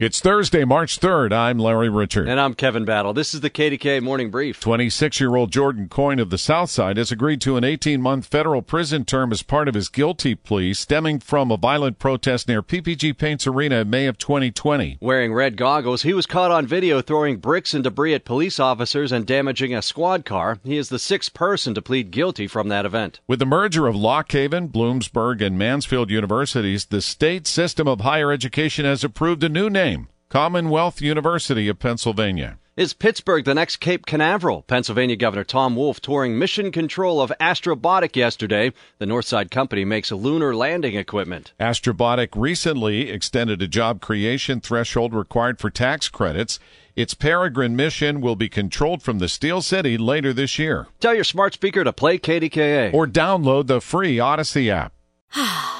It's Thursday, March 3rd. I'm Larry Richert. And I'm Kevin Battle. This is the KDKA Morning Brief. 26 year old Jordan Coyne of the South Side has agreed to an 18 month federal prison term as part of his guilty plea stemming from a violent protest near PPG Paints Arena in May of 2020. Wearing red goggles, he was caught on video throwing bricks and debris at police officers and damaging a squad car. He is the sixth person to plead guilty from that event. With the merger of Lock Haven, Bloomsburg, and Mansfield universities, the state system of higher education has approved a new name. Commonwealth University of Pennsylvania. Is Pittsburgh the next Cape Canaveral? Pennsylvania Governor Tom Wolf touring mission control of Astrobotic yesterday. The Northside company makes lunar landing equipment. Astrobotic recently extended a job creation threshold required for tax credits. Its Peregrine mission will be controlled from the Steel City later this year. Tell your smart speaker to play KDKA. Or download the free Odyssey app.